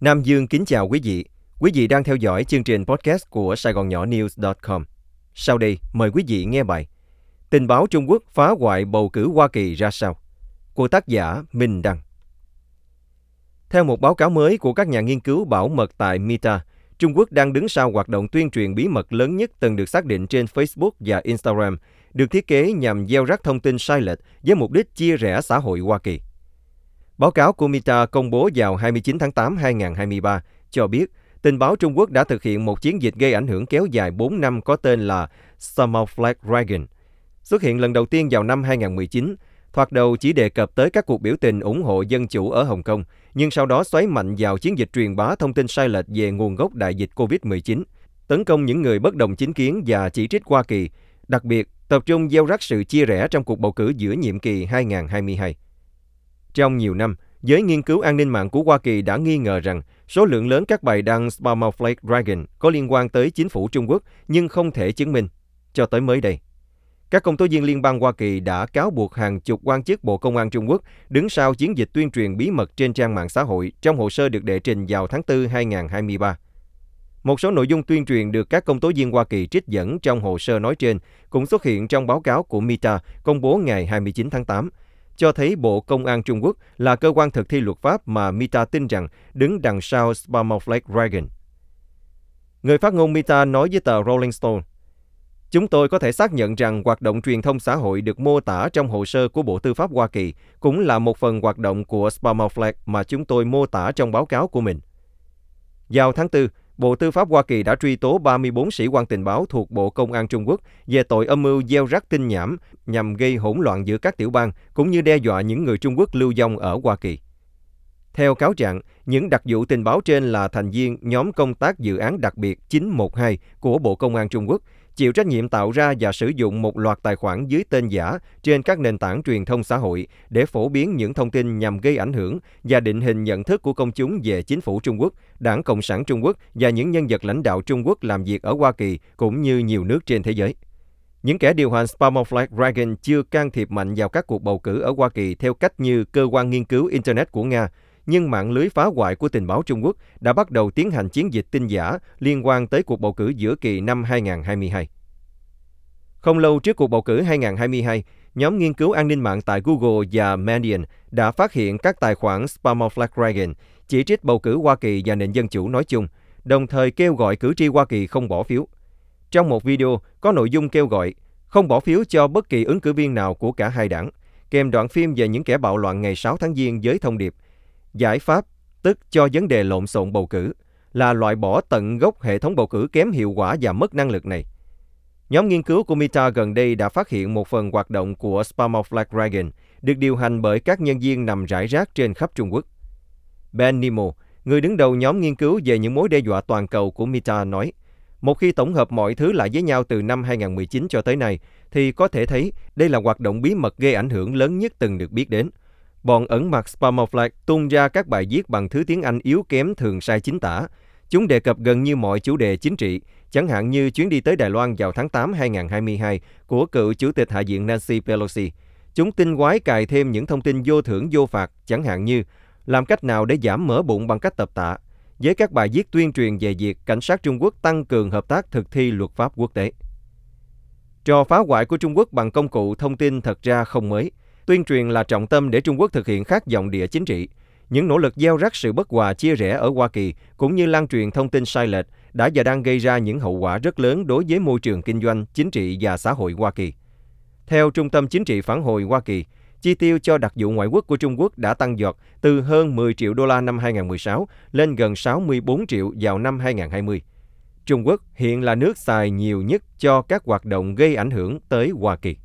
Nam Dương kính chào quý vị. Quý vị đang theo dõi chương trình podcast của Sài Gòn Nhỏ News.com. Sau đây, mời quý vị nghe bài Tình báo Trung Quốc phá hoại bầu cử Hoa Kỳ ra sao? Của tác giả Minh Đăng. Theo một báo cáo mới của các nhà nghiên cứu bảo mật tại Meta, Trung Quốc đang đứng sau hoạt động tuyên truyền bí mật lớn nhất từng được xác định trên Facebook và Instagram, được thiết kế nhằm gieo rắc thông tin sai lệch với mục đích chia rẽ xã hội Hoa Kỳ. Báo cáo của MITA công bố vào 29 tháng 8 2023 cho biết tình báo Trung Quốc đã thực hiện một chiến dịch gây ảnh hưởng kéo dài 4 năm có tên là Camouflage Dragon. Xuất hiện lần đầu tiên vào năm 2019, thoạt đầu chỉ đề cập tới các cuộc biểu tình ủng hộ dân chủ ở Hồng Kông, nhưng sau đó xoáy mạnh vào chiến dịch truyền bá thông tin sai lệch về nguồn gốc đại dịch COVID-19, tấn công những người bất đồng chính kiến và chỉ trích Hoa Kỳ, đặc biệt tập trung gieo rắc sự chia rẽ trong cuộc bầu cử giữa nhiệm kỳ 2022. Trong nhiều năm, giới nghiên cứu an ninh mạng của Hoa Kỳ đã nghi ngờ rằng số lượng lớn các bài đăng Spamflake Dragon có liên quan tới chính phủ Trung Quốc nhưng không thể chứng minh, cho tới mới đây. Các công tố viên liên bang Hoa Kỳ đã cáo buộc hàng chục quan chức Bộ Công an Trung Quốc đứng sau chiến dịch tuyên truyền bí mật trên trang mạng xã hội trong hồ sơ được đệ trình vào tháng 4 2023. Một số nội dung tuyên truyền được các công tố viên Hoa Kỳ trích dẫn trong hồ sơ nói trên cũng xuất hiện trong báo cáo của MITA công bố ngày 29 tháng 8, cho thấy Bộ Công an Trung Quốc là cơ quan thực thi luật pháp mà Meta tin rằng đứng đằng sau Spamflake Dragon. Người phát ngôn Meta nói với tờ Rolling Stone, Chúng tôi có thể xác nhận rằng hoạt động truyền thông xã hội được mô tả trong hồ sơ của Bộ Tư pháp Hoa Kỳ cũng là một phần hoạt động của Spamflake mà chúng tôi mô tả trong báo cáo của mình. Vào tháng 4, Bộ Tư pháp Hoa Kỳ đã truy tố 34 sĩ quan tình báo thuộc Bộ Công an Trung Quốc về tội âm mưu gieo rắc tin nhảm nhằm gây hỗn loạn giữa các tiểu bang cũng như đe dọa những người Trung Quốc lưu vong ở Hoa Kỳ. Theo cáo trạng, những đặc vụ tình báo trên là thành viên nhóm công tác dự án đặc biệt 912 của Bộ Công an Trung Quốc, chịu trách nhiệm tạo ra và sử dụng một loạt tài khoản dưới tên giả trên các nền tảng truyền thông xã hội để phổ biến những thông tin nhằm gây ảnh hưởng và định hình nhận thức của công chúng về chính phủ Trung Quốc, Đảng Cộng sản Trung Quốc và những nhân vật lãnh đạo Trung Quốc làm việc ở Hoa Kỳ cũng như nhiều nước trên thế giới. Những kẻ điều hành Spamflake Dragon chưa can thiệp mạnh vào các cuộc bầu cử ở Hoa Kỳ theo cách như cơ quan nghiên cứu Internet của Nga, nhưng mạng lưới phá hoại của tình báo Trung Quốc đã bắt đầu tiến hành chiến dịch tin giả liên quan tới cuộc bầu cử giữa kỳ năm 2022. Không lâu trước cuộc bầu cử 2022, nhóm nghiên cứu an ninh mạng tại Google và Median đã phát hiện các tài khoản Spamflake Dragon chỉ trích bầu cử Hoa Kỳ và nền dân chủ nói chung, đồng thời kêu gọi cử tri Hoa Kỳ không bỏ phiếu. Trong một video có nội dung kêu gọi không bỏ phiếu cho bất kỳ ứng cử viên nào của cả hai đảng, kèm đoạn phim về những kẻ bạo loạn ngày 6 tháng Giêng với thông điệp Giải pháp, tức cho vấn đề lộn xộn bầu cử, là loại bỏ tận gốc hệ thống bầu cử kém hiệu quả và mất năng lực này. Nhóm nghiên cứu của Meta gần đây đã phát hiện một phần hoạt động của Spamflake Dragon được điều hành bởi các nhân viên nằm rải rác trên khắp Trung Quốc. Ben Nemo, người đứng đầu nhóm nghiên cứu về những mối đe dọa toàn cầu của Meta nói, một khi tổng hợp mọi thứ lại với nhau từ năm 2019 cho tới nay, thì có thể thấy đây là hoạt động bí mật gây ảnh hưởng lớn nhất từng được biết đến – Bọn ẩn mặt Spamflake tung ra các bài viết bằng thứ tiếng Anh yếu kém thường sai chính tả. Chúng đề cập gần như mọi chủ đề chính trị, chẳng hạn như chuyến đi tới Đài Loan vào tháng 8 2022 của cựu Chủ tịch Hạ viện Nancy Pelosi. Chúng tinh quái cài thêm những thông tin vô thưởng vô phạt, chẳng hạn như làm cách nào để giảm mỡ bụng bằng cách tập tạ, với các bài viết tuyên truyền về việc cảnh sát Trung Quốc tăng cường hợp tác thực thi luật pháp quốc tế. Trò phá hoại của Trung Quốc bằng công cụ thông tin thật ra không mới. Tuyên truyền là trọng tâm để Trung Quốc thực hiện khát vọng địa chính trị. Những nỗ lực gieo rắc sự bất hòa chia rẽ ở Hoa Kỳ cũng như lan truyền thông tin sai lệch đã và đang gây ra những hậu quả rất lớn đối với môi trường kinh doanh, chính trị và xã hội Hoa Kỳ. Theo Trung tâm Chính trị Phản hồi Hoa Kỳ, chi tiêu cho đặc vụ ngoại quốc của Trung Quốc đã tăng giọt từ hơn 10 triệu đô la năm 2016 lên gần 64 triệu vào năm 2020. Trung Quốc hiện là nước xài nhiều nhất cho các hoạt động gây ảnh hưởng tới Hoa Kỳ.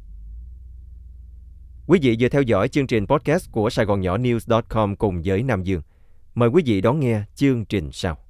Quý vị vừa theo dõi chương trình podcast của Sài Gòn Nhỏ News.com cùng với Nam Dương. Mời quý vị đón nghe chương trình sau.